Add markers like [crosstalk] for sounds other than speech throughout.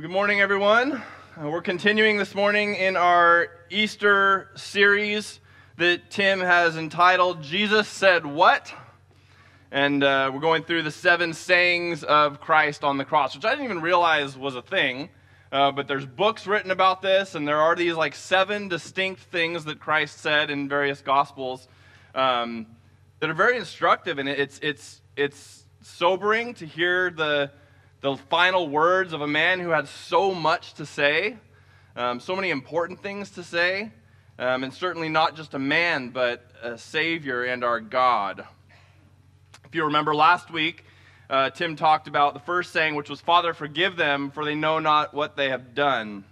Well, good morning, everyone. Uh, we're continuing this morning in our Easter series that Tim has entitled Jesus Said What? And uh, we're going through the seven sayings of Christ on the cross, which I didn't even realize was a thing. Uh, but there's books written about this, and there are these like seven distinct things that Christ said in various gospels um, that are very instructive, and it's it's it's sobering to hear the the final words of a man who had so much to say, um, so many important things to say, um, and certainly not just a man, but a Savior and our God. If you remember last week, uh, Tim talked about the first saying, which was, Father, forgive them, for they know not what they have done.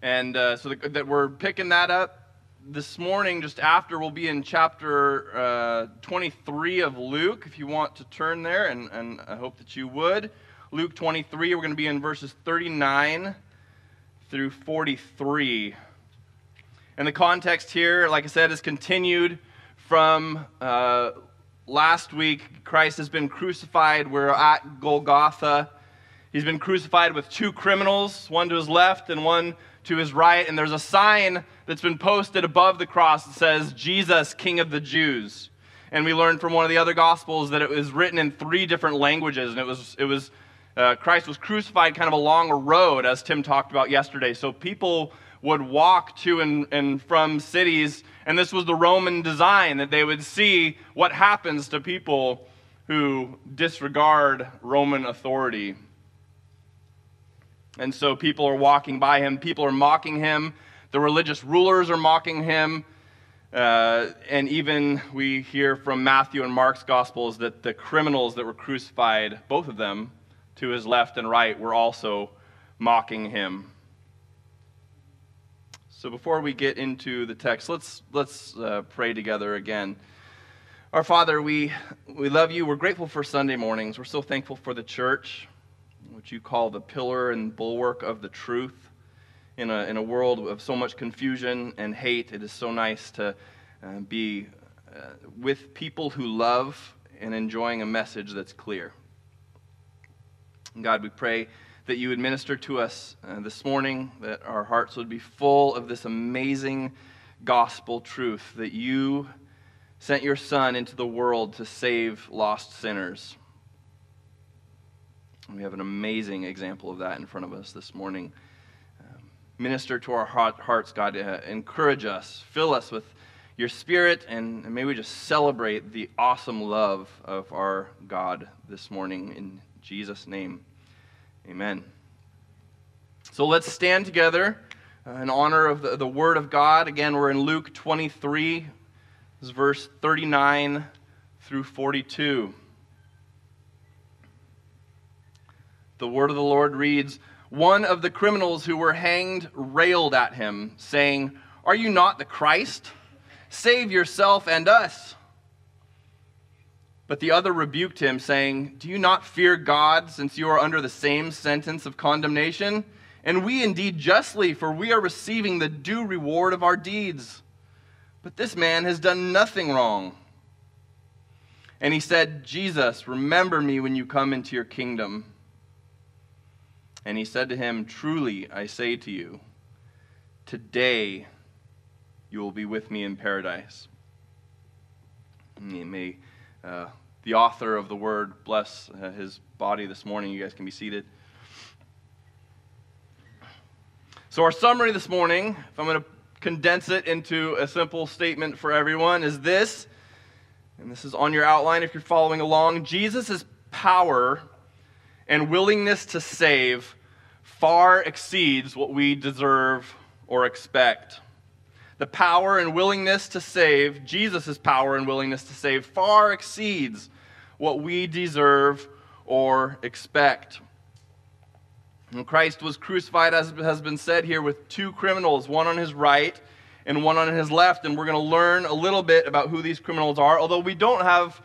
And uh, so the, that we're picking that up this morning, just after, we'll be in chapter uh, 23 of Luke, if you want to turn there, and, and I hope that you would. Luke 23, we're going to be in verses 39 through 43. And the context here, like I said, is continued from uh, last week. Christ has been crucified. We're at Golgotha. He's been crucified with two criminals, one to his left and one to his right. And there's a sign that's been posted above the cross that says, Jesus, King of the Jews. And we learned from one of the other gospels that it was written in three different languages. And it was, it was uh, Christ was crucified kind of along a road, as Tim talked about yesterday. So people would walk to and, and from cities, and this was the Roman design that they would see what happens to people who disregard Roman authority. And so people are walking by him, people are mocking him, the religious rulers are mocking him. Uh, and even we hear from Matthew and Mark's Gospels that the criminals that were crucified, both of them, to his left and right, were also mocking him. So before we get into the text, let's, let's uh, pray together again. Our Father, we, we love you. We're grateful for Sunday mornings. We're so thankful for the church, which you call the pillar and bulwark of the truth in a, in a world of so much confusion and hate, it is so nice to uh, be uh, with people who love and enjoying a message that's clear. God, we pray that you would minister to us uh, this morning, that our hearts would be full of this amazing gospel truth that you sent your Son into the world to save lost sinners. We have an amazing example of that in front of us this morning minister to our hearts, God. Uh, encourage us, fill us with your spirit, and, and may we just celebrate the awesome love of our God this morning in Jesus' name. Amen. So let's stand together uh, in honor of the, the Word of God. Again, we're in Luke 23, verse 39 through 42. The Word of the Lord reads, one of the criminals who were hanged railed at him, saying, Are you not the Christ? Save yourself and us. But the other rebuked him, saying, Do you not fear God, since you are under the same sentence of condemnation? And we indeed justly, for we are receiving the due reward of our deeds. But this man has done nothing wrong. And he said, Jesus, remember me when you come into your kingdom. And he said to him, Truly, I say to you, today you will be with me in paradise. And may uh, the author of the word bless uh, his body this morning. You guys can be seated. So, our summary this morning, if I'm going to condense it into a simple statement for everyone, is this, and this is on your outline if you're following along Jesus' power and willingness to save far exceeds what we deserve or expect. The power and willingness to save, Jesus' power and willingness to save, far exceeds what we deserve or expect. And Christ was crucified, as has been said here, with two criminals, one on his right and one on his left. And we're going to learn a little bit about who these criminals are, although we don't have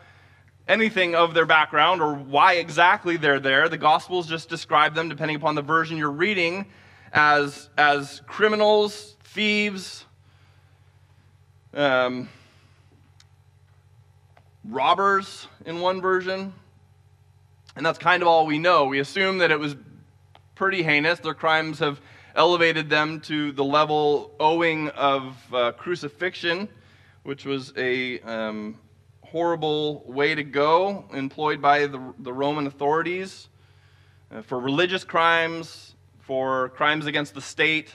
anything of their background or why exactly they're there. The Gospels just describe them, depending upon the version you're reading, as, as criminals, thieves, um, robbers in one version. And that's kind of all we know. We assume that it was pretty heinous. Their crimes have elevated them to the level owing of uh, crucifixion, which was a um, horrible way to go employed by the, the Roman authorities uh, for religious crimes, for crimes against the state,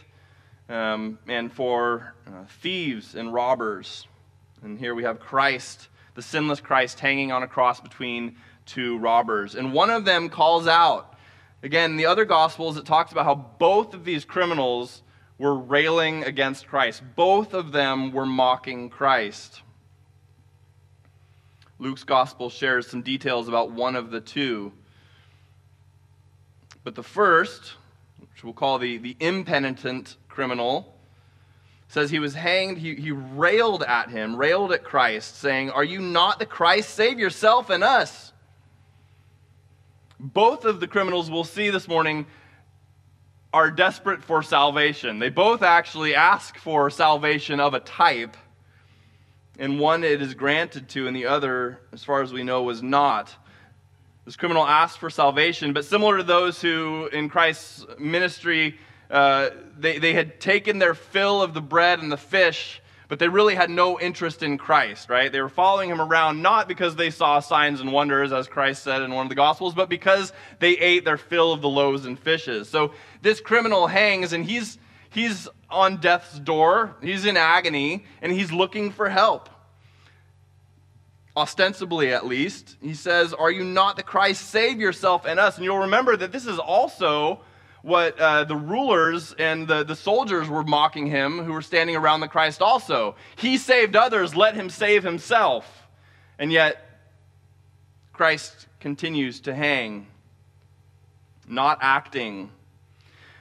um, and for uh, thieves and robbers. And here we have Christ, the sinless Christ, hanging on a cross between two robbers. And one of them calls out. Again, in the other Gospels, it talks about how both of these criminals were railing against Christ. Both of them were mocking Christ. Luke's Gospel shares some details about one of the two. But the first, which we'll call the, the impenitent criminal, says he was hanged, he, he railed at him, railed at Christ, saying, Are you not the Christ? Save yourself and us. Both of the criminals we'll see this morning are desperate for salvation. They both actually ask for salvation of a type, and one it is granted to, and the other, as far as we know, was not. This criminal asked for salvation, but similar to those who, in Christ's ministry, uh, they, they had taken their fill of the bread and the fish, but they really had no interest in Christ, right? They were following him around not because they saw signs and wonders, as Christ said in one of the Gospels, but because they ate their fill of the loaves and fishes. So this criminal hangs and he's, he's on death's door, he's in agony, and he's looking for help. Ostensibly, at least, he says, Are you not the Christ? Save yourself and us. And you'll remember that this is also what uh, the rulers and the, the soldiers were mocking him who were standing around the Christ also. He saved others, let him save himself. And yet, Christ continues to hang, not acting.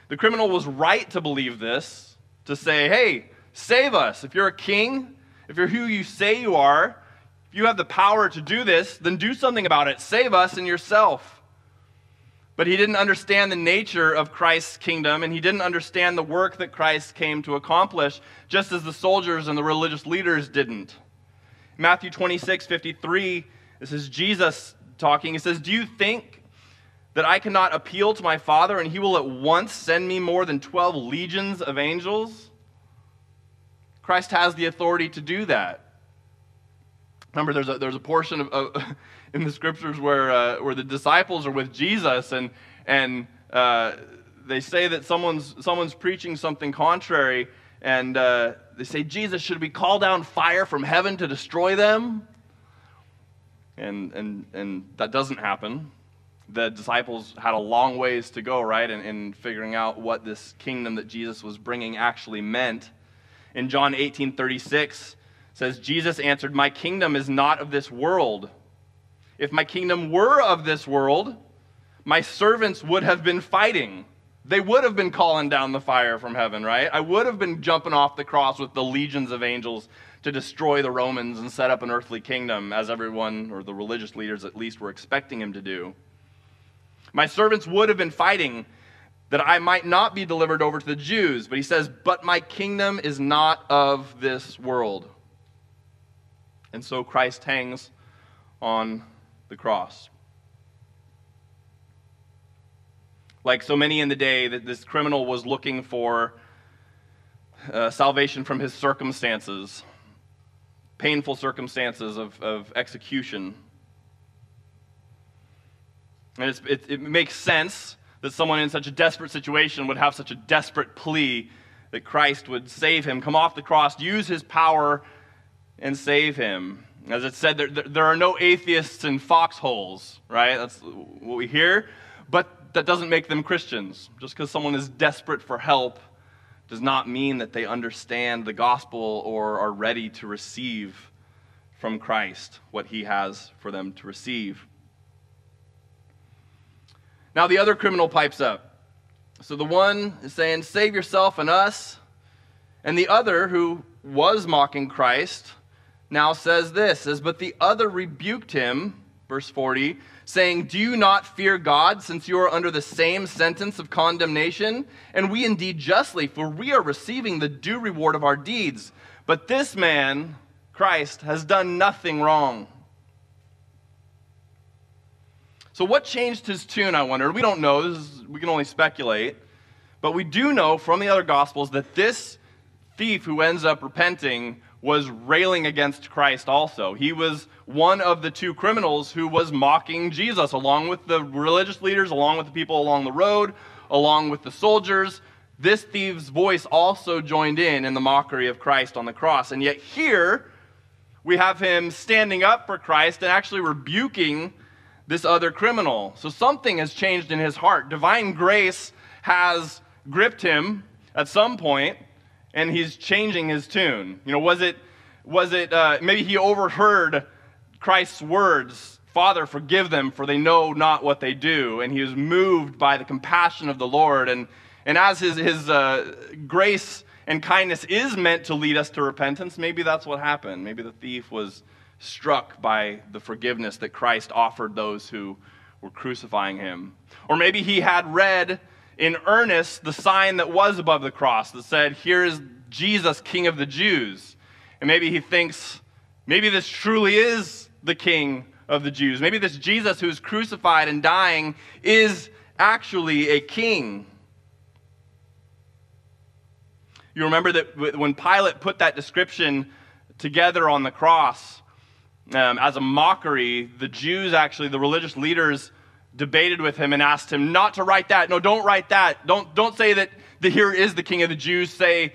The criminal was right to believe this, to say, hey, save us. If you're a king, if you're who you say you are, if you have the power to do this, then do something about it. Save us and yourself. But he didn't understand the nature of Christ's kingdom, and he didn't understand the work that Christ came to accomplish, just as the soldiers and the religious leaders didn't. Matthew 26, 53, this is Jesus talking. He says, Do you think that I cannot appeal to my Father, and he will at once send me more than 12 legions of angels? Christ has the authority to do that. Remember, there's a, there's a portion of, of [laughs] in the scriptures where, uh, where the disciples are with Jesus and, and uh, they say that someone's, someone's preaching something contrary, and uh, they say, Jesus, should we call down fire from heaven to destroy them? And, and, and that doesn't happen. The disciples had a long ways to go, right, in, in figuring out what this kingdom that Jesus was bringing actually meant. In John 18 36, says, Jesus answered, My kingdom is not of this world. If my kingdom were of this world, my servants would have been fighting. They would have been calling down the fire from heaven, right? I would have been jumping off the cross with the legions of angels to destroy the Romans and set up an earthly kingdom, as everyone, or the religious leaders at least, were expecting him to do. My servants would have been fighting that I might not be delivered over to the Jews. But he says, But my kingdom is not of this world. And so Christ hangs on the cross. Like so many in the day, that this criminal was looking for uh, salvation from his circumstances, painful circumstances of, of execution. And it, it makes sense that someone in such a desperate situation would have such a desperate plea that Christ would save him, come off the cross, use his power, and save him. As it said, there, there are no atheists in foxholes, right? That's what we hear. But that doesn't make them Christians. Just because someone is desperate for help does not mean that they understand the gospel or are ready to receive from Christ what he has for them to receive. Now, the other criminal pipes up. So the one is saying, Save yourself and us. And the other, who was mocking Christ, now says this says, But the other rebuked him, verse 40, saying, Do you not fear God, since you are under the same sentence of condemnation? And we indeed justly, for we are receiving the due reward of our deeds. But this man, Christ, has done nothing wrong. So, what changed his tune, I wonder? We don't know. Is, we can only speculate. But we do know from the other Gospels that this thief who ends up repenting was railing against Christ also. He was one of the two criminals who was mocking Jesus, along with the religious leaders, along with the people along the road, along with the soldiers. This thief's voice also joined in in the mockery of Christ on the cross. And yet, here we have him standing up for Christ and actually rebuking this other criminal. So, something has changed in his heart. Divine grace has gripped him at some point, and he's changing his tune. You know, was it, was it, uh, maybe he overheard Christ's words, Father, forgive them, for they know not what they do. And he was moved by the compassion of the Lord. And, and as his, his uh, grace and kindness is meant to lead us to repentance, maybe that's what happened. Maybe the thief was struck by the forgiveness that Christ offered those who were crucifying him. Or maybe he had read in earnest the sign that was above the cross that said, Here is Jesus, King of the Jews. And maybe he thinks, maybe this truly is the King of the Jews. Maybe this Jesus who's crucified and dying is actually a king. You remember that when Pilate put that description together on the cross um, as a mockery, the Jews actually, the religious leaders, debated with him and asked him not to write that. No, don't write that. Don't, don't say that the, here is the king of the Jews. Say,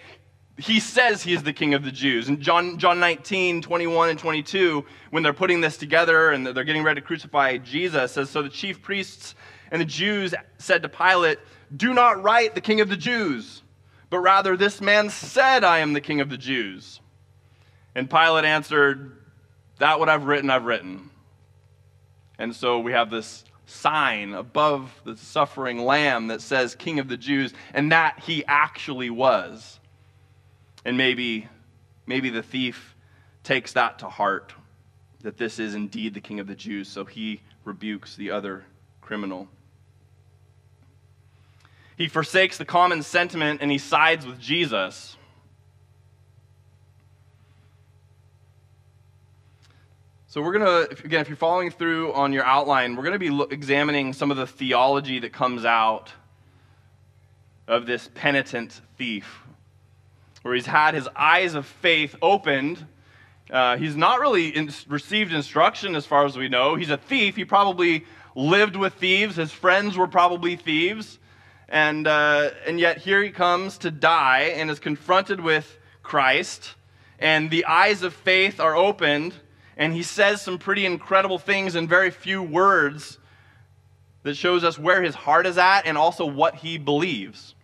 he says he is the king of the Jews. And John, John 19, 21 and 22, when they're putting this together and they're getting ready to crucify Jesus, says, So the chief priests and the Jews said to Pilate, Do not write the king of the Jews, but rather this man said, I am the king of the Jews. And Pilate answered, That what I've written, I've written. And so we have this sign above the suffering lamb that says King of the Jews, and that he actually was. And maybe, maybe the thief takes that to heart, that this is indeed the King of the Jews, so he rebukes the other criminal. He forsakes the common sentiment and he sides with Jesus. So, we're going to, again, if you're following through on your outline, we're going to be lo- examining some of the theology that comes out of this penitent thief, where he's had his eyes of faith opened. Uh, he's not really in- received instruction as far as we know. He's a thief. He probably lived with thieves, his friends were probably thieves. And, uh, and yet, here he comes to die and is confronted with Christ, and the eyes of faith are opened and he says some pretty incredible things in very few words that shows us where his heart is at and also what he believes.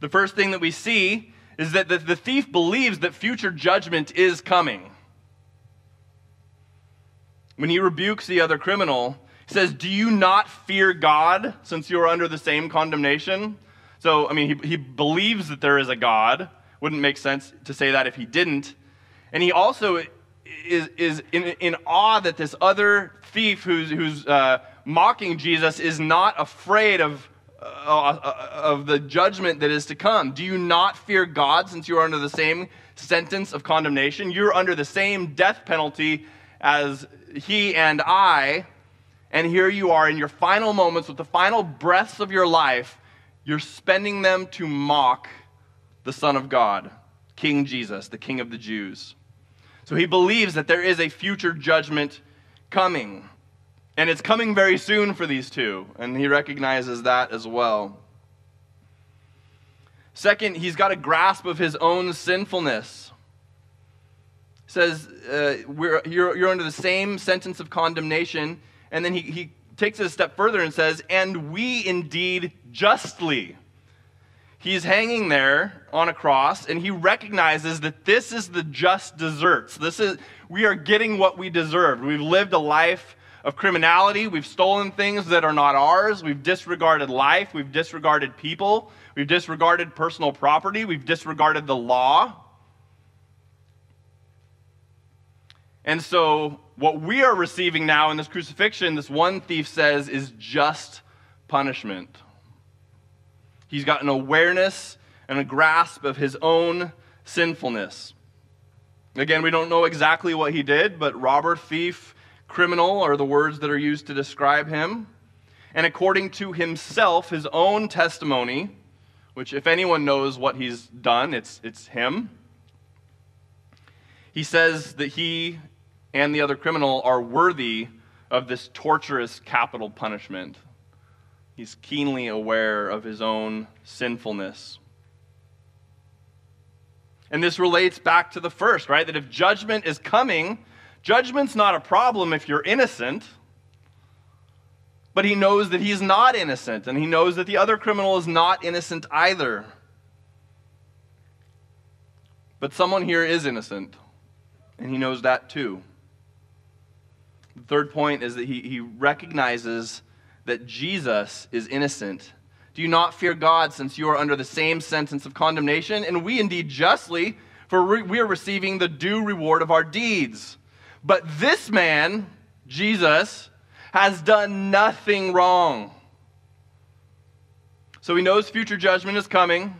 The first thing that we see is that the, thief believes that future judgment is coming. When he rebukes the other criminal, he says, Do you not fear God since you are under the same condemnation? So, I mean, he, he believes that there is a God. Wouldn't make sense to say that if he didn't. And he also is, is in, in awe that this other thief who's, who's uh, mocking Jesus is not afraid of, uh, uh, of the judgment that is to come. Do you not fear God since you are under the same sentence of condemnation? You're under the same death penalty as he and I. And here you are in your final moments with the final breaths of your life. You're spending them to mock the Son of God, King Jesus, the King of the Jews. So he believes that there is a future judgment coming. And it's coming very soon for these two. And he recognizes that as well. Second, he's got a grasp of his own sinfulness. He says, uh, you're, you're under the same sentence of condemnation. And then he, he takes it a step further and says, and we indeed justly. He's hanging there on a cross and he recognizes that this is the just deserts. This is we are getting what we deserved. We've lived a life of criminality, we've stolen things that are not ours, we've disregarded life, we've disregarded people, we've disregarded personal property, we've disregarded the law. And so what we are receiving now in this crucifixion, this one thief says is just punishment. He's got an awareness and a grasp of his own sinfulness. Again, we don't know exactly what he did, but robber, thief, criminal are the words that are used to describe him. And according to himself, his own testimony, which, if anyone knows what he's done, it's, it's him. He says that he and the other criminal are worthy of this torturous capital punishment. He's keenly aware of his own sinfulness. And this relates back to the first, right? That if judgment is coming, judgment's not a problem if you're innocent. But he knows that he's not innocent, and he knows that the other criminal is not innocent either. But someone here is innocent, and he knows that too. The third point is that he, he recognizes that Jesus is innocent. Do you not fear God since you are under the same sentence of condemnation? And we indeed justly, for we are receiving the due reward of our deeds. But this man, Jesus, has done nothing wrong. So he knows future judgment is coming.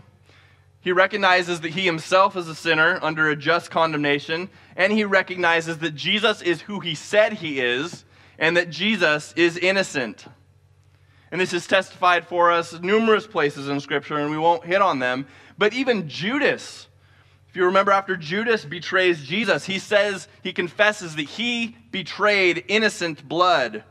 He recognizes that he himself is a sinner under a just condemnation, and he recognizes that Jesus is who he said he is, and that Jesus is innocent. And this is testified for us numerous places in Scripture, and we won't hit on them. But even Judas, if you remember, after Judas betrays Jesus, he says, he confesses that he betrayed innocent blood.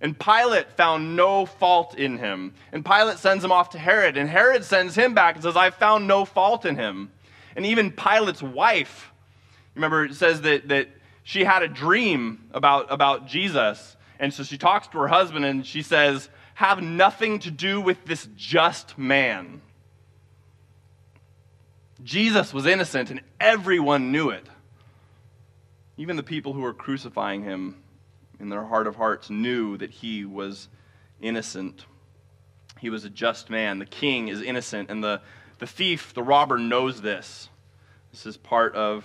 And Pilate found no fault in him. And Pilate sends him off to Herod. And Herod sends him back and says, I found no fault in him. And even Pilate's wife, remember, it says that, that she had a dream about, about Jesus. And so she talks to her husband and she says, Have nothing to do with this just man. Jesus was innocent and everyone knew it. Even the people who were crucifying him in their heart of hearts, knew that he was innocent. He was a just man. The king is innocent, and the, the thief, the robber, knows this. This is part of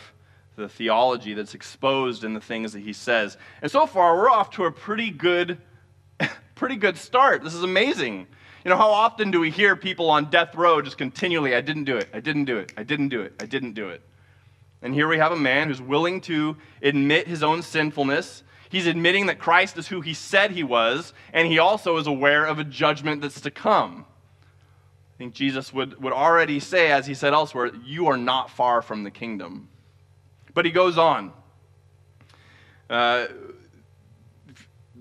the theology that's exposed in the things that he says. And so far, we're off to a pretty good, pretty good start. This is amazing. You know, how often do we hear people on death row just continually, I didn't do it, I didn't do it, I didn't do it, I didn't do it. And here we have a man who's willing to admit his own sinfulness He's admitting that Christ is who he said he was, and he also is aware of a judgment that's to come. I think Jesus would, would already say, as he said elsewhere, You are not far from the kingdom. But he goes on. Uh,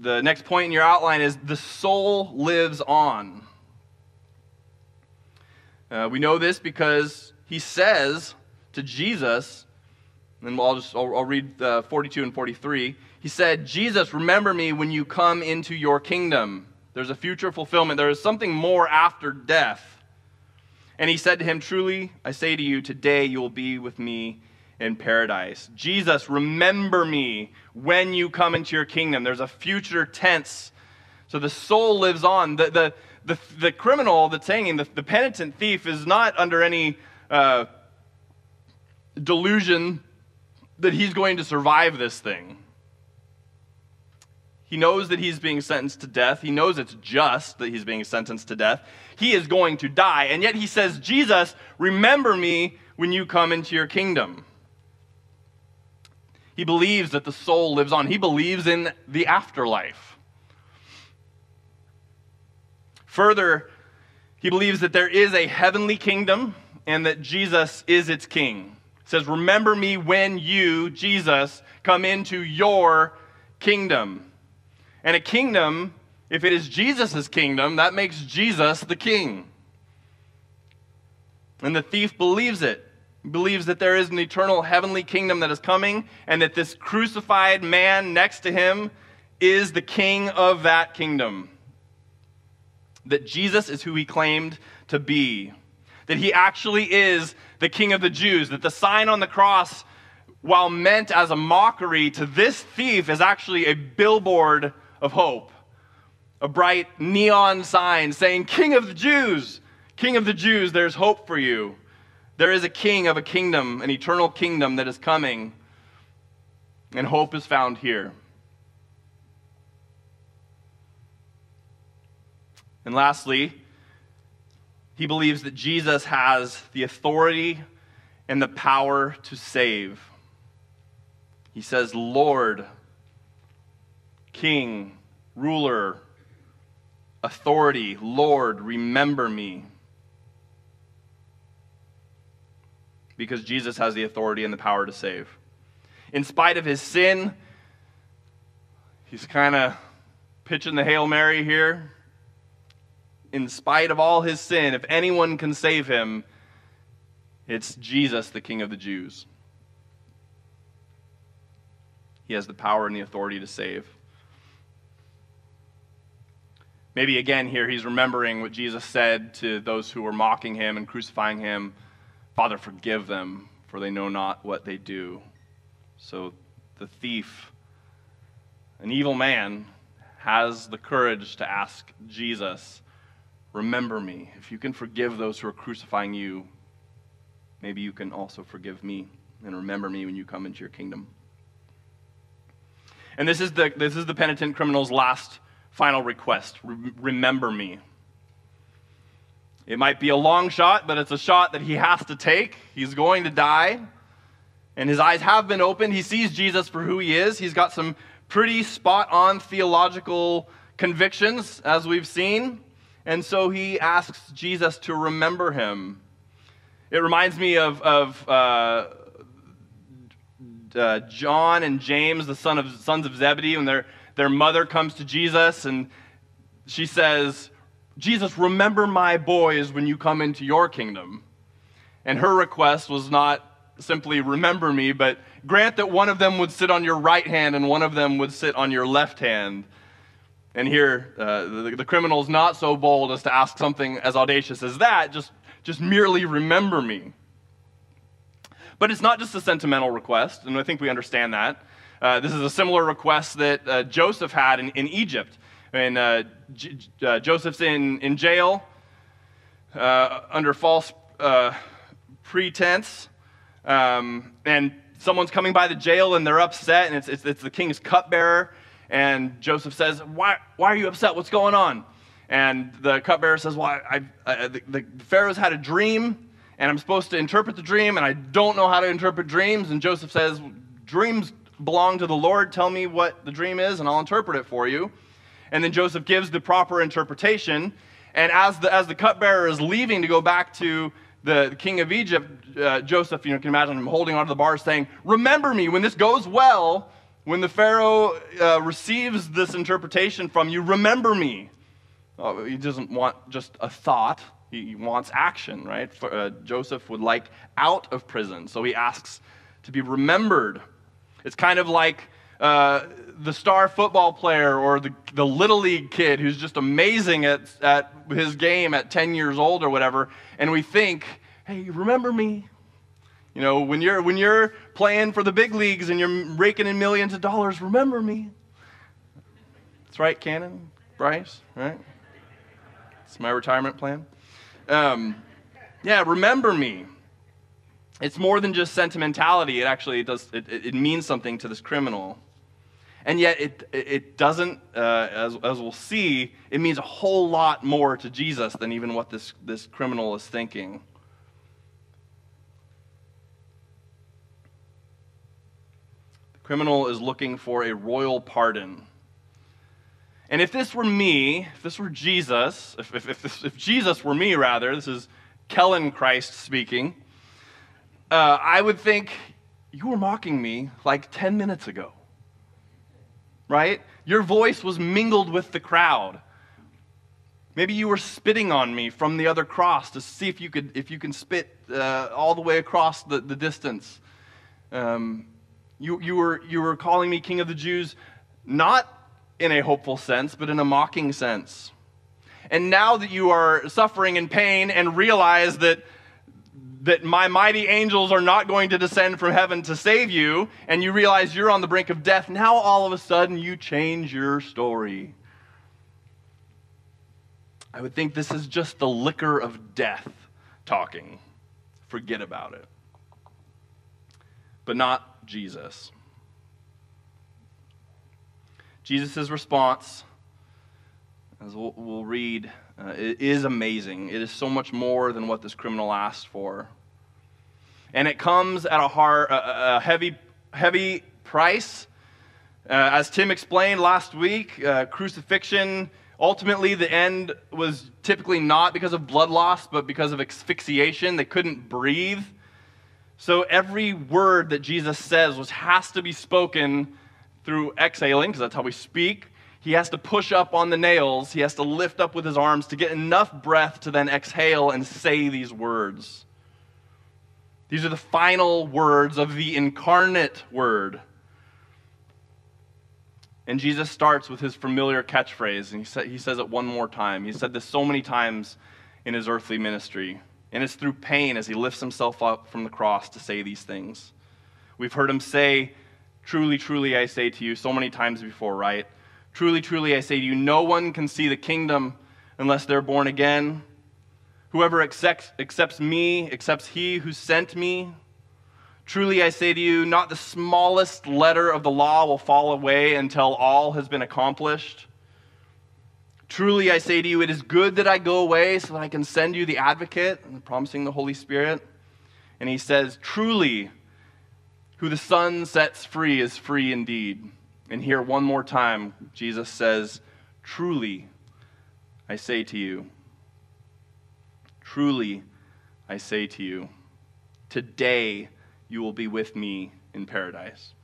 the next point in your outline is the soul lives on. Uh, we know this because he says to Jesus, and I'll just I'll, I'll read uh, 42 and 43. He said, Jesus, remember me when you come into your kingdom. There's a future fulfillment. There is something more after death. And he said to him, Truly, I say to you, today you will be with me in paradise. Jesus, remember me when you come into your kingdom. There's a future tense. So the soul lives on. The, the, the, the criminal that's hanging, the, the penitent thief, is not under any uh, delusion that he's going to survive this thing. He knows that he's being sentenced to death. He knows it's just that he's being sentenced to death. He is going to die. And yet he says, Jesus, remember me when you come into your kingdom. He believes that the soul lives on, he believes in the afterlife. Further, he believes that there is a heavenly kingdom and that Jesus is its king. He says, Remember me when you, Jesus, come into your kingdom. And a kingdom, if it is Jesus' kingdom, that makes Jesus the king. And the thief believes it. Believes that there is an eternal heavenly kingdom that is coming, and that this crucified man next to him is the king of that kingdom. That Jesus is who he claimed to be. That he actually is the king of the Jews. That the sign on the cross, while meant as a mockery to this thief, is actually a billboard of hope. A bright neon sign saying, King of the Jews, King of the Jews, there's hope for you. There is a king of a kingdom, an eternal kingdom that is coming, and hope is found here. And lastly, he believes that Jesus has the authority and the power to save. He says, Lord, King, ruler, authority, Lord, remember me. Because Jesus has the authority and the power to save. In spite of his sin, he's kind of pitching the Hail Mary here. In spite of all his sin, if anyone can save him, it's Jesus, the King of the Jews. He has the power and the authority to save. Maybe again here he's remembering what Jesus said to those who were mocking him and crucifying him Father, forgive them, for they know not what they do. So the thief, an evil man, has the courage to ask Jesus, Remember me. If you can forgive those who are crucifying you, maybe you can also forgive me and remember me when you come into your kingdom. And this is the, this is the penitent criminal's last final request remember me. It might be a long shot, but it's a shot that he has to take. He's going to die. And his eyes have been opened. He sees Jesus for who he is. He's got some pretty spot on theological convictions, as we've seen. And so he asks Jesus to remember him. It reminds me of, of uh, uh, John and James, the son of, sons of Zebedee, when their, their mother comes to Jesus and she says, Jesus, remember my boys when you come into your kingdom. And her request was not simply remember me, but grant that one of them would sit on your right hand and one of them would sit on your left hand. And here, uh, the, the criminal is not so bold as to ask something as audacious as that, just, just merely remember me. But it's not just a sentimental request, and I think we understand that. Uh, this is a similar request that uh, Joseph had in, in Egypt. And uh, J- uh, Joseph's in, in jail uh, under false uh, pretense. Um, and someone's coming by the jail and they're upset, and it's, it's, it's the king's cupbearer. And Joseph says, why, why are you upset? What's going on? And the cupbearer says, Well, I, I, the, the Pharaoh's had a dream, and I'm supposed to interpret the dream, and I don't know how to interpret dreams. And Joseph says, Dreams belong to the Lord. Tell me what the dream is, and I'll interpret it for you. And then Joseph gives the proper interpretation. And as the, as the cupbearer is leaving to go back to the, king of Egypt, uh, Joseph, you know, can imagine him holding onto the bar saying, Remember me, when this goes well, when the Pharaoh uh, receives this interpretation from you, remember me. Oh, he doesn't want just a thought, he wants action, right? For, uh, Joseph would like out of prison, so he asks to be remembered. It's kind of like uh, the star football player or the, the little league kid who's just amazing at, at his game at 10 years old or whatever, and we think, hey, remember me? You know, when you're, when you're playing for the big leagues and you're raking in millions of dollars, remember me. That's right, Cannon, Bryce, right? It's my retirement plan. Um, yeah, remember me. It's more than just sentimentality. It actually does, it, it means something to this criminal. And yet, it, it doesn't, uh, as, as we'll see, it means a whole lot more to Jesus than even what this, this criminal is thinking. The criminal is looking for a royal pardon. And if this were me, if this were Jesus, if, if, if, this, if Jesus were me, rather, this is Kellen Christ speaking, uh, I would think, you were mocking me like 10 minutes ago right? Your voice was mingled with the crowd. Maybe you were spitting on me from the other cross to see if you could if you can spit uh, all the way across the, the distance. Um, you, you, were, you were calling me king of the Jews, not in a hopeful sense, but in a mocking sense. And now that you are suffering in pain and realize that that my mighty angels are not going to descend from heaven to save you, and you realize you're on the brink of death, now all of a sudden you change your story. I would think this is just the liquor of death talking. Forget about it. But not Jesus. Jesus' response, as we'll, read, uh, it is amazing. It is so much more than what this criminal asked for. And it comes at a, hard, a heavy, heavy price. Uh, as Tim explained last week, uh, crucifixion, ultimately, the end was typically not because of blood loss, but because of asphyxiation. They couldn't breathe. So every word that Jesus says was, has to be spoken through exhaling, because that's how we speak. He has to push up on the nails. He has to lift up with his arms to get enough breath to then exhale and say these words. These are the final words of the incarnate word. And Jesus starts with his familiar catchphrase, and he, sa- he says it one more time. He said this so many times in his earthly ministry. And it's through pain as he lifts himself up from the cross to say these things. We've heard him say, Truly, truly, I say to you, so many times before, right? Truly, truly, I say to you, no one can see the kingdom unless they're born again. Whoever accepts, accepts me accepts he who sent me. Truly, I say to you, not the smallest letter of the law will fall away until all has been accomplished. Truly, I say to you, it is good that I go away so that I can send you the advocate, promising the Holy Spirit. And he says, Truly, who the Son sets free is free indeed. And here, one more time, Jesus says, Truly, I say to you, truly, I say to you, today you will be with me in paradise.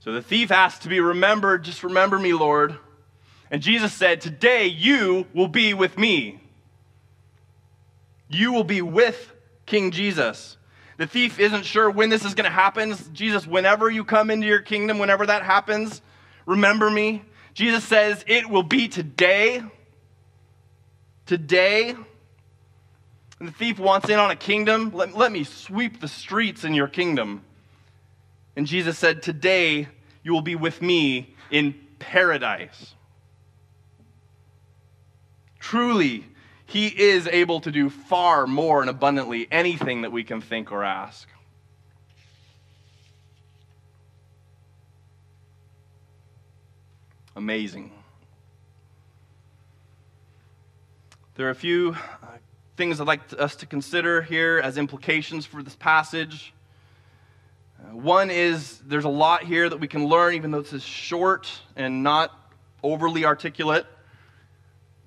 So the thief asked to be remembered, just remember me, Lord. And Jesus said, Today you will be with me. You will be with King Jesus. The thief isn't sure when this is going to happen. Jesus, whenever you come into your kingdom, whenever that happens, remember me. Jesus says, It will be today. Today. And the thief wants in on a kingdom. Let, let me sweep the streets in your kingdom. And Jesus said, Today you will be with me in paradise. Truly, he is able to do far more and abundantly anything that we can think or ask. Amazing. There are a few uh, things I'd like us to consider here as implications for this passage. Uh, one is there's a lot here that we can learn, even though this is short and not overly articulate.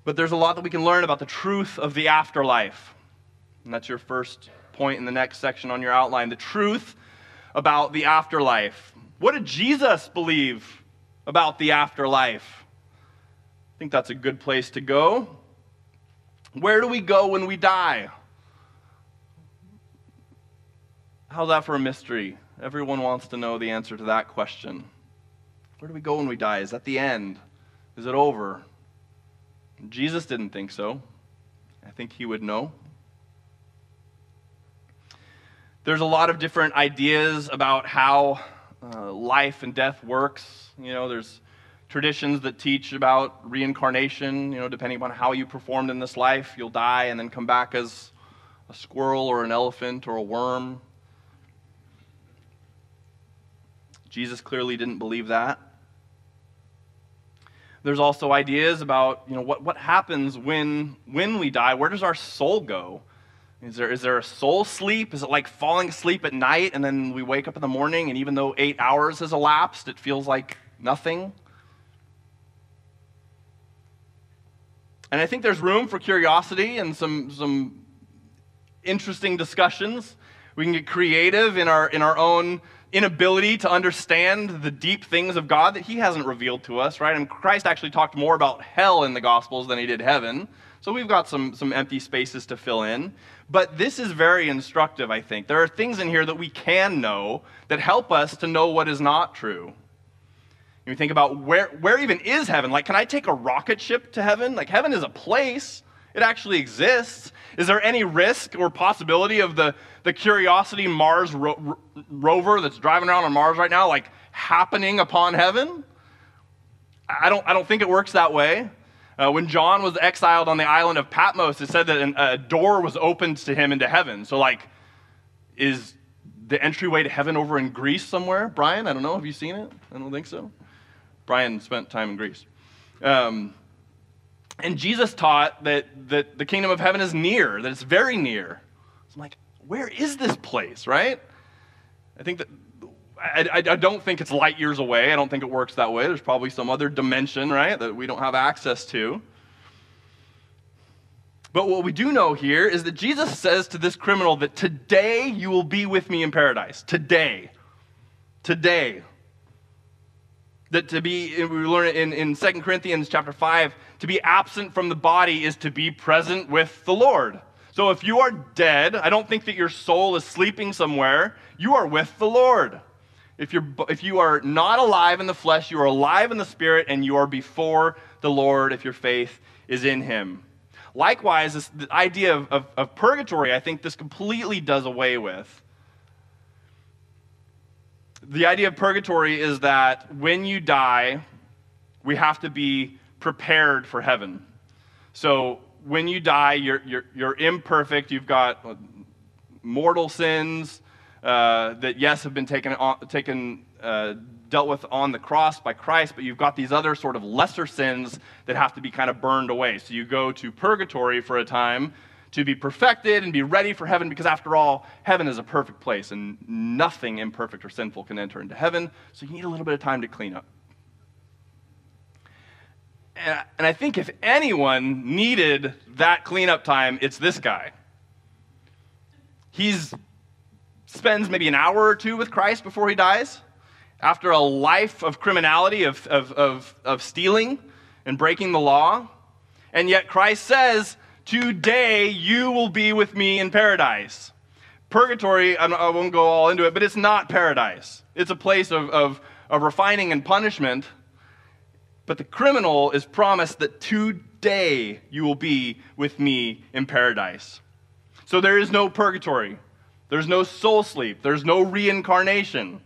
But there's a lot that we can learn about the truth of the afterlife. And that's your first point in the next section on your outline the truth about the afterlife. What did Jesus believe about the afterlife? I think that's a good place to go. Where do we go when we die? How's that for a mystery? Everyone wants to know the answer to that question. Where do we go when we die? Is that the end? Is it over? Jesus didn't think so. I think he would know. There's a lot of different ideas about how uh, life and death works. You know, there's traditions that teach about reincarnation. You know, depending upon how you performed in this life, you'll die and then come back as a squirrel or an elephant or a worm. Jesus clearly didn't believe that. There's also ideas about you know, what, what happens when, when we die. Where does our soul go? Is there, is there a soul sleep? Is it like falling asleep at night and then we wake up in the morning and even though eight hours has elapsed, it feels like nothing? And I think there's room for curiosity and some, some interesting discussions. We can get creative in our, in our own inability to understand the deep things of God that He hasn't revealed to us, right? And Christ actually talked more about hell in the Gospels than He did heaven. So we've got some, some empty spaces to fill in. But this is very instructive, I think. There are things in here that we can know that help us to know what is not true. You think about where, where even is heaven? Like, can I take a rocket ship to heaven? Like, heaven is a place, it actually exists. Is there any risk or possibility of the, the Curiosity Mars ro- rover that's driving around on Mars right now, like, happening upon heaven? I don't, I don't think it works that way. Uh, when John was exiled on the island of Patmos, it said that an, a door was opened to him into heaven. So, like, is the entryway to heaven over in Greece somewhere? Brian, I don't know. Have you seen it? I don't think so. Brian spent time in Greece. Um, and Jesus taught that, that the kingdom of heaven is near, that it's very near. So I'm like, where is this place, right? I think that I, I, I don't think it's light years away. I don't think it works that way. There's probably some other dimension, right, that we don't have access to. But what we do know here is that Jesus says to this criminal that today you will be with me in paradise. Today. Today. That to be, we learn in, in 2 Corinthians chapter 5, to be absent from the body is to be present with the Lord. So if you are dead, I don't think that your soul is sleeping somewhere. You are with the Lord. If, you're, if you are not alive in the flesh, you are alive in the spirit, and you are before the Lord if your faith is in him. Likewise, this, the idea of, of, of purgatory, I think this completely does away with. The idea of purgatory is that when you die, we have to be prepared for heaven. So when you die, you're, you're, you're imperfect. You've got mortal sins uh, that, yes, have been taken, on, taken uh, dealt with on the cross by Christ, but you've got these other sort of lesser sins that have to be kind of burned away. So you go to purgatory for a time to be perfected and be ready for heaven because, after all, heaven is a perfect place and nothing imperfect or sinful can enter into heaven. So you need a little bit of time to clean up. And I think if anyone needed that cleanup time, it's this guy. He spends maybe an hour or two with Christ before he dies after a life of criminality, of, of, of, of stealing and breaking the law. And yet Christ says, Today you will be with me in paradise. Purgatory, I won't go all into it, but it's not paradise. It's a place of, of, of refining and punishment. But the criminal is promised that today you will be with me in paradise. So there is no purgatory, there's no soul sleep, there's no reincarnation.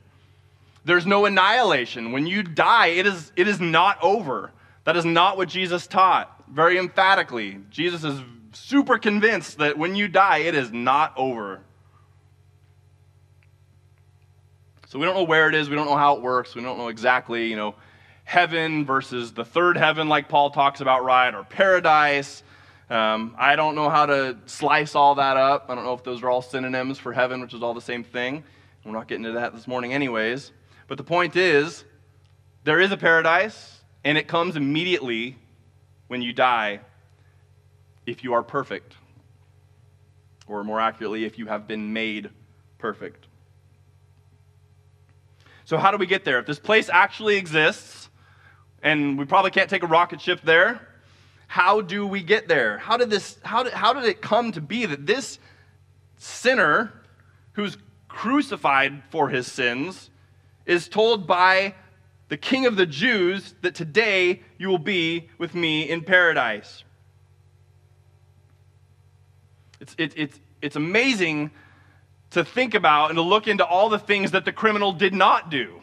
There's no annihilation. When you die, it is, it is not over. That is not what Jesus taught, very emphatically. Jesus is super convinced that when you die, it is not over. So we don't know where it is, we don't know how it works, we don't know exactly, you know, heaven versus the third heaven, like Paul talks about, right, or paradise. Um, I don't know how to slice all that up. I don't know if those are all synonyms for heaven, which is all the same thing. We're not getting to that this morning, anyways. But the point is, there is a paradise, and it comes immediately when you die if you are perfect. Or more accurately, if you have been made perfect. So, how do we get there? If this place actually exists, and we probably can't take a rocket ship there, how do we get there? How did, this, how did, how did it come to be that this sinner who's crucified for his sins is told by the king of the Jews that today you will be with me in paradise. It's, it, it's, it's amazing to think about and to look into all the things that the criminal did not do.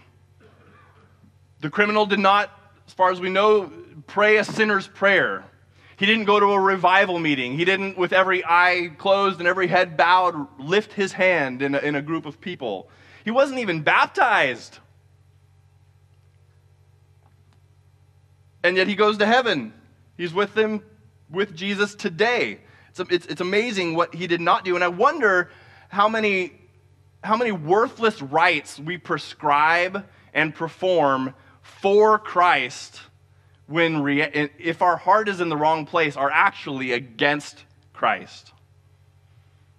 The criminal did not, as far as we know, pray a sinner's prayer. He didn't go to a revival meeting. He didn't, with every eye closed and every head bowed, lift his hand in a, in a group of people. He wasn't even baptized. And yet he goes to heaven. He's with them, with Jesus today. It's, it's, it's amazing what he did not do. And I wonder how many, how many worthless rites we prescribe and perform for Christ when, re- if our heart is in the wrong place, are actually against Christ.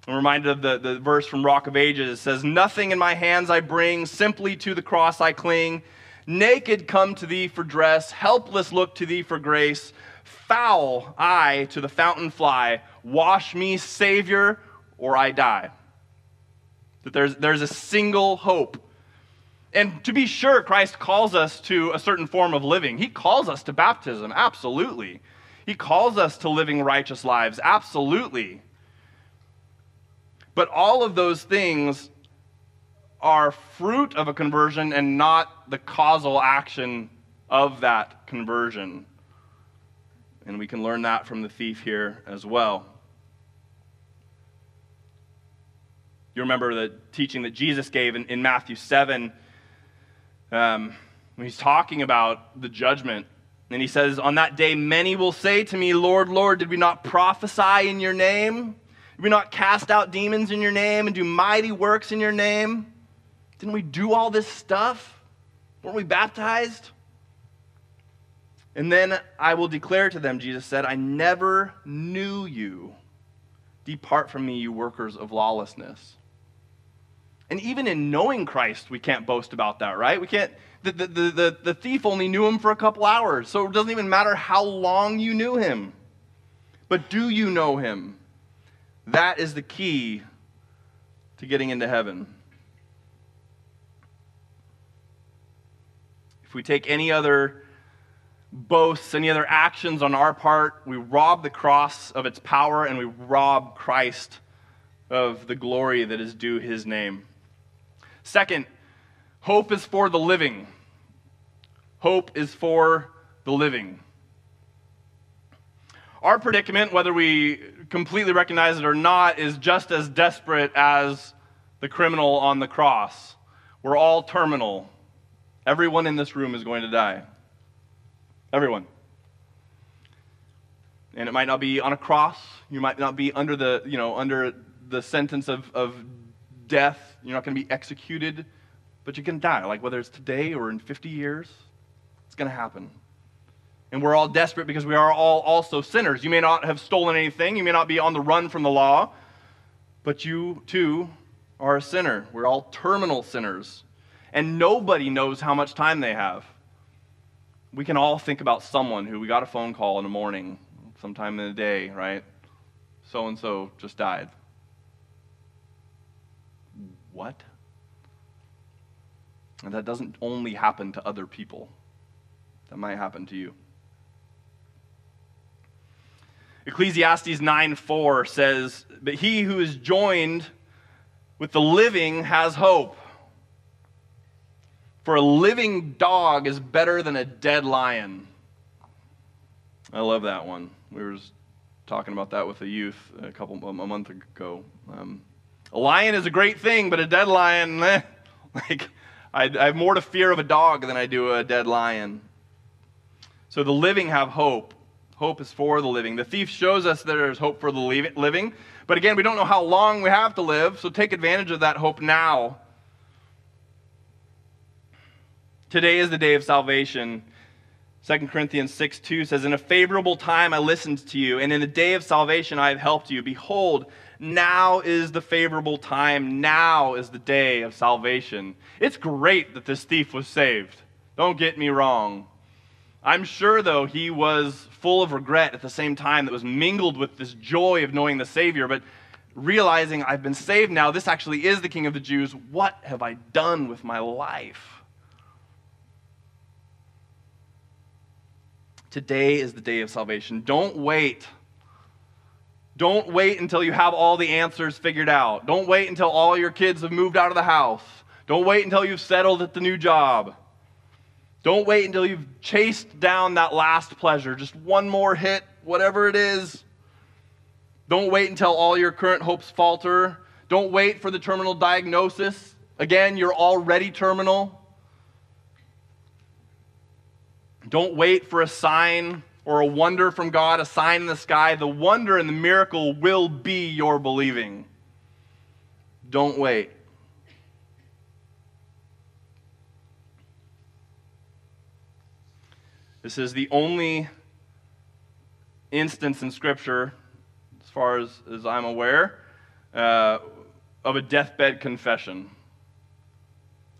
I'm reminded of the, the verse from Rock of Ages. It says, Nothing in my hands I bring, simply to the cross I cling. Naked come to thee for dress, helpless look to thee for grace. Foul I to the fountain fly. Wash me, Savior, or I die. That there's, there's a single hope. And to be sure, Christ calls us to a certain form of living. He calls us to baptism, absolutely. He calls us to living righteous lives, absolutely. But all of those things are fruit of a conversion and not the causal action of that conversion. And we can learn that from the thief here as well. You remember the teaching that Jesus gave in, in Matthew 7 um, when he's talking about the judgment. And he says, On that day, many will say to me, Lord, Lord, did we not prophesy in your name? Did we not cast out demons in your name and do mighty works in your name? Didn't we do all this stuff? Weren't we baptized? And then I will declare to them, Jesus said, I never knew you. Depart from me, you workers of lawlessness. And even in knowing Christ, we can't boast about that, right? We can't, the, the, the, the, thief only knew him for a couple hours, so it doesn't even matter how long you knew him. But do you know him? That is the key to getting into heaven. If we take any other boasts, any other actions on our part, we rob the cross of its power and we rob Christ of the glory that is due his name. Second, hope is for the living. Hope is for the living. Our predicament, whether we completely recognize it or not, is just as desperate as the criminal on the cross. We're all terminal. Everyone in this room is going to die. Everyone. And it might not be on a cross. You might not be under the, you know, under the sentence of, of death. You're not going to be executed, but you can die. Like whether it's today or in 50 years, it's going to happen. And we're all desperate because we are all also sinners. You may not have stolen anything, you may not be on the run from the law, but you too are a sinner. We're all terminal sinners. And nobody knows how much time they have. We can all think about someone who we got a phone call in the morning, sometime in the day, right? So and so just died. What? And that doesn't only happen to other people, that might happen to you. Ecclesiastes 9 4 says, But he who is joined with the living has hope. For a living dog is better than a dead lion. I love that one. We were talking about that with a youth a couple a month ago. Um, a lion is a great thing, but a dead lion, [laughs] eh, like I, I have more to fear of a dog than I do a dead lion. So the living have hope. Hope is for the living. The thief shows us that there's hope for the living, but again, we don't know how long we have to live, so take advantage of that hope now Today is the day of salvation. 2 Corinthians 6 2 says, In a favorable time I listened to you, and in the day of salvation I have helped you. Behold, now is the favorable time. Now is the day of salvation. It's great that this thief was saved. Don't get me wrong. I'm sure, though, he was full of regret at the same time that was mingled with this joy of knowing the Savior. But realizing I've been saved now, this actually is the King of the Jews. What have I done with my life? Today is the day of salvation. Don't wait. Don't wait until you have all the answers figured out. Don't wait until all your kids have moved out of the house. Don't wait until you've settled at the new job. Don't wait until you've chased down that last pleasure. Just one more hit, whatever it is. Don't wait until all your current hopes falter. Don't wait for the terminal diagnosis. Again, you're already terminal. Don't wait for a sign or a wonder from God, a sign in the sky. The wonder and the miracle will be your believing. Don't wait. This is the only instance in Scripture, as far as, as I'm aware, uh, of a deathbed confession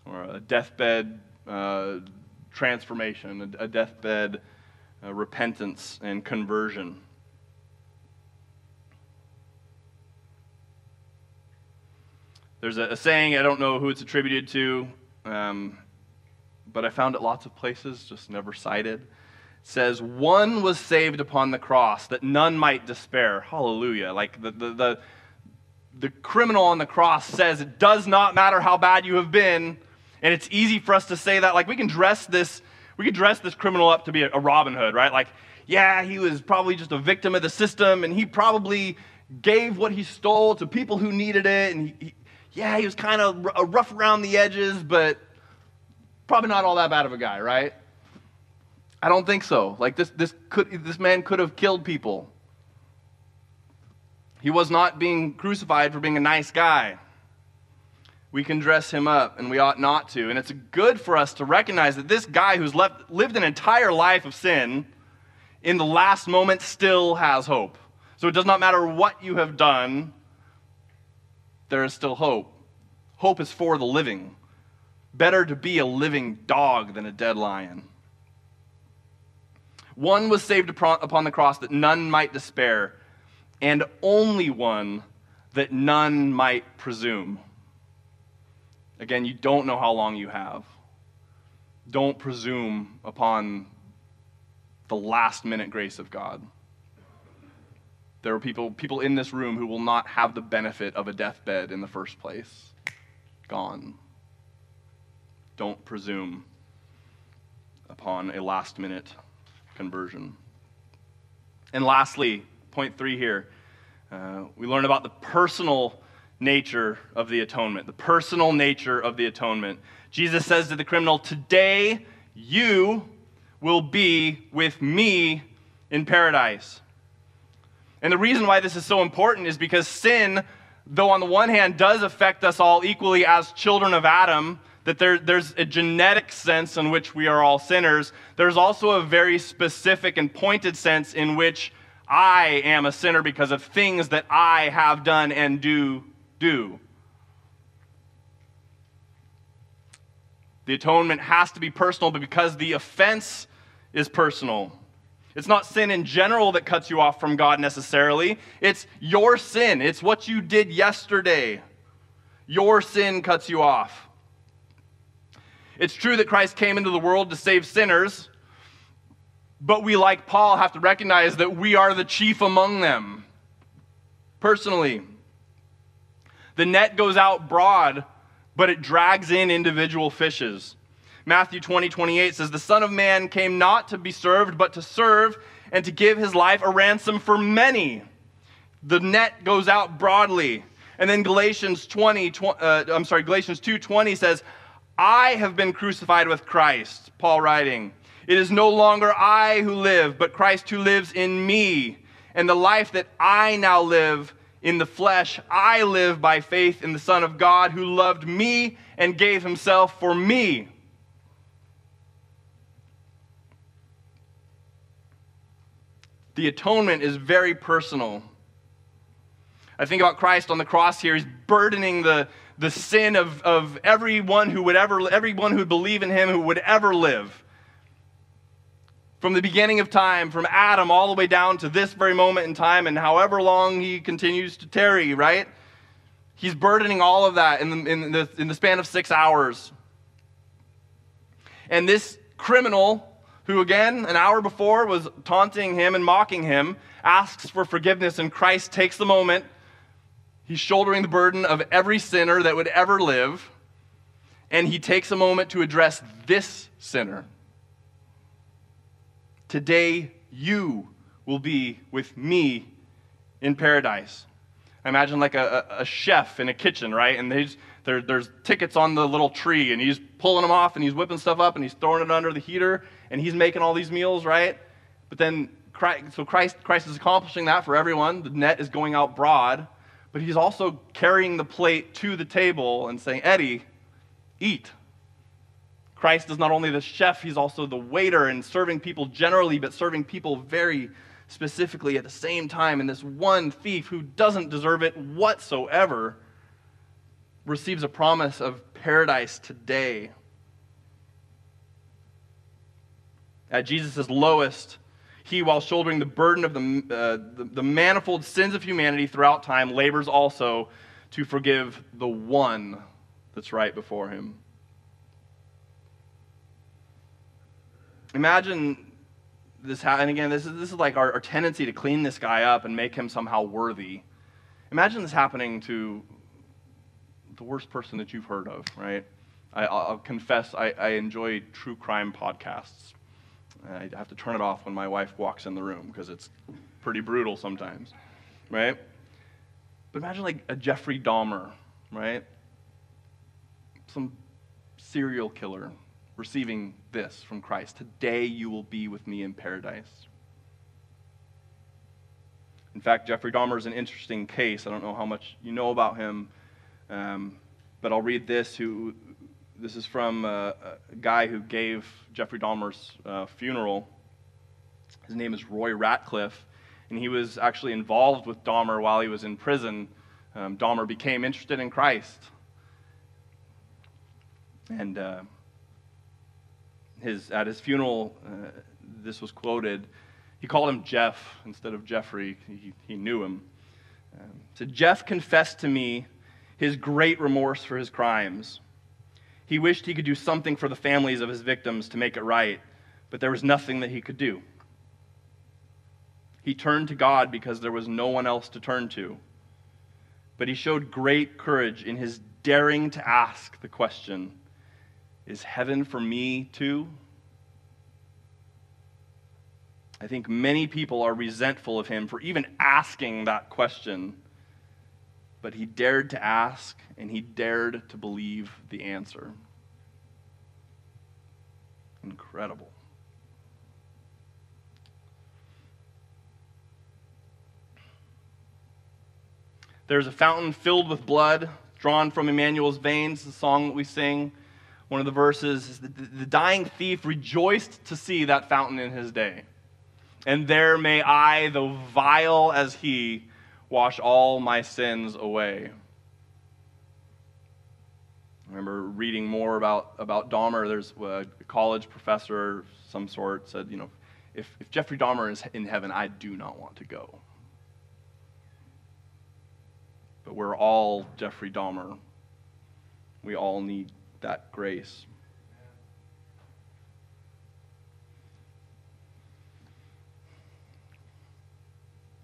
or a deathbed uh, transformation, a, deathbed a repentance and conversion. There's a, a, saying, I don't know who it's attributed to, um, but I found it lots of places, just never cited. It says, One was saved upon the cross that none might despair. Hallelujah. Like the, the, the, the criminal on the cross says, It does not matter how bad you have been and it's easy for us to say that. Like, we can dress this, we can dress this criminal up to be a, Robin Hood, right? Like, yeah, he was probably just a victim of the system, and he probably gave what he stole to people who needed it. And he, he, yeah, he was kind of r- rough around the edges, but probably not all that bad of a guy, right? I don't think so. Like this, this could, this man could have killed people. He was not being crucified for being a nice guy. We can dress him up, and we ought not to. And it's good for us to recognize that this guy who's left, lived an entire life of sin, in the last moment still has hope. So it does not matter what you have done, there is still hope. Hope is for the living. Better to be a living dog than a dead lion. One was saved upon the cross that none might despair, and only one that none might presume. Again, you don't know how long you have. Don't presume upon the last minute grace of God. There are people, people in this room who will not have the benefit of a deathbed in the first place. Gone. Don't presume upon a last minute conversion. And lastly, point three here, uh, we learn about the personal nature of the atonement. The personal nature of the atonement. Jesus says to the criminal, Today you will be with me in paradise. And the reason why this is so important is because sin, though on the one hand does affect us all equally as children of Adam, that there, there's a genetic sense in which we are all sinners, there's also a very specific and pointed sense in which I am a sinner because of things that I have done and do do. The atonement has to be personal, but because the offense is personal. It's not sin in general that cuts you off from God necessarily. It's your sin. It's what you did yesterday. Your sin cuts you off. It's true that Christ came into the world to save sinners, but we, like Paul, have to recognize that we are the chief among them. Personally, the net goes out broad, but it drags in individual fishes. Matthew 20, 28 says, The Son of Man came not to be served, but to serve and to give his life a ransom for many. The net goes out broadly. And then Galatians 20, tw- uh, I'm sorry, Galatians 2:20 says, I have been crucified with Christ, Paul writing. It is no longer I who live, but Christ who lives in me. And the life that I now live in the flesh, I live by faith in the Son of God who loved me and gave himself for me. The atonement is very personal. I think about Christ on the cross here. He's burdening the, the sin of, of everyone who would ever, everyone who would believe in him who would ever live. From the beginning of time, from Adam all the way down to this very moment in time, and however long he continues to tarry, right? He's burdening all of that in the, in the, in the span of six hours. And this criminal who again, an hour before, was taunting him and mocking him, asks for forgiveness, and Christ takes the moment. He's shouldering the burden of every sinner that would ever live, and he takes a moment to address this sinner. Today, you will be with me in paradise. I imagine like a, a, chef in a kitchen, right? And they there, there's tickets on the little tree, and he's pulling them off, and he's whipping stuff up, and he's throwing it under the heater, and he's making all these meals, right? But then, Christ, so Christ, Christ is accomplishing that for everyone. The net is going out broad, but he's also carrying the plate to the table and saying, Eddie, eat. Christ is not only the chef, he's also the waiter and serving people generally, but serving people very specifically at the same time. And this one thief who doesn't deserve it whatsoever receives a promise of paradise today. At Jesus' lowest, he, while shouldering the burden of the, uh, the, the manifold sins of humanity throughout time, labors also to forgive the one that's right before him. Imagine this, and again, this is, this is like our, our tendency to clean this guy up and make him somehow worthy. Imagine this happening to the worst person that you've heard of, right? I, will confess, I, I, enjoy true crime podcasts. I have to turn it off when my wife walks in the room because it's pretty brutal sometimes, right? But imagine like a Jeffrey Dahmer, right? Some serial killer receiving this from Christ. Today you will be with me in paradise. In fact, Jeffrey Dahmer is an interesting case. I don't know how much you know about him. Um, but I'll read this. Who this is from a, a guy who gave Jeffrey Dahmer's uh, funeral. His name is Roy Ratcliff, and he was actually involved with Dahmer while he was in prison. Um, Dahmer became interested in Christ, and uh, his at his funeral, uh, this was quoted. He called him Jeff instead of Jeffrey. He, he knew him. Um, so Jeff confessed to me his great remorse for his crimes. He wished he could do something for the families of his victims to make it right, but there was nothing that he could do. He turned to God because there was no one else to turn to. But he showed great courage in his daring to ask the question Is heaven for me too? I think many people are resentful of him for even asking that question. But he dared to ask, and he dared to believe the answer. Incredible. There's a fountain filled with blood drawn from Emmanuel's veins, the song that we sing. One of the verses is the, dying thief rejoiced to see that fountain in his day and there may I, though vile as he, wash all my sins away. I remember reading more about, about Dahmer. There's a college professor of some sort said, you know, if, if Jeffrey Dahmer is in heaven, I do not want to go. But we're all Jeffrey Dahmer. We all need that grace.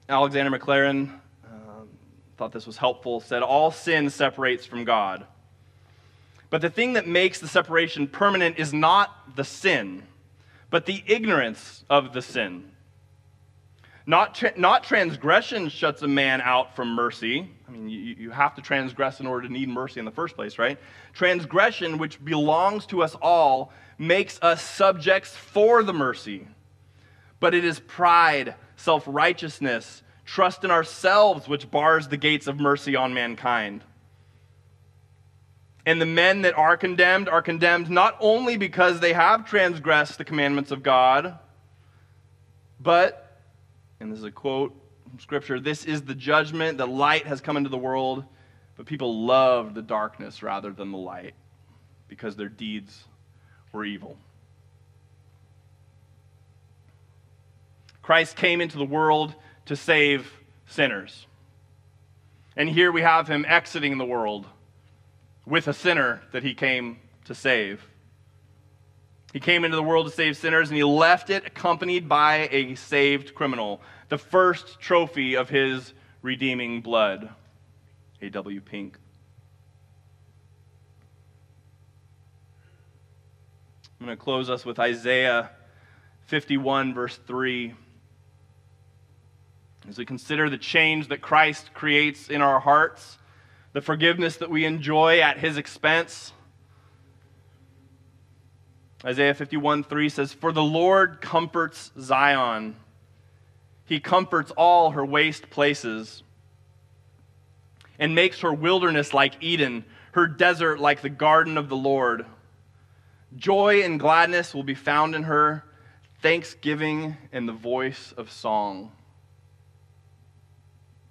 Alexander Maclaren um, thought this was helpful, said, All sin separates from God. But the thing that makes the separation permanent is not the sin, but the ignorance of the sin. Not, tra- not transgression shuts a man out from mercy. I mean, you, you have to transgress in order to need mercy in the first place, right? Transgression, which belongs to us all, makes us subjects for the mercy. But it is pride self righteousness, trust in ourselves, which bars the gates of mercy on mankind. And the men that are condemned are condemned not only because they have transgressed the commandments of God, but, and this is a quote from Scripture, this is the judgment. The light has come into the world, but people loved the darkness rather than the light because their deeds were evil. Christ came into the world to save sinners. And here we have him exiting the world with a sinner that he came to save. He came into the world to save sinners, and he left it accompanied by a saved criminal, the first trophy of his redeeming blood. A.W. Pink. I'm going to close us with Isaiah 51, verse 3. As we consider the change that Christ creates in our hearts, the forgiveness that we enjoy at his expense. Isaiah 51 3 says, For the Lord comforts Zion, he comforts all her waste places, and makes her wilderness like Eden, her desert like the garden of the Lord. Joy and gladness will be found in her, thanksgiving and the voice of song.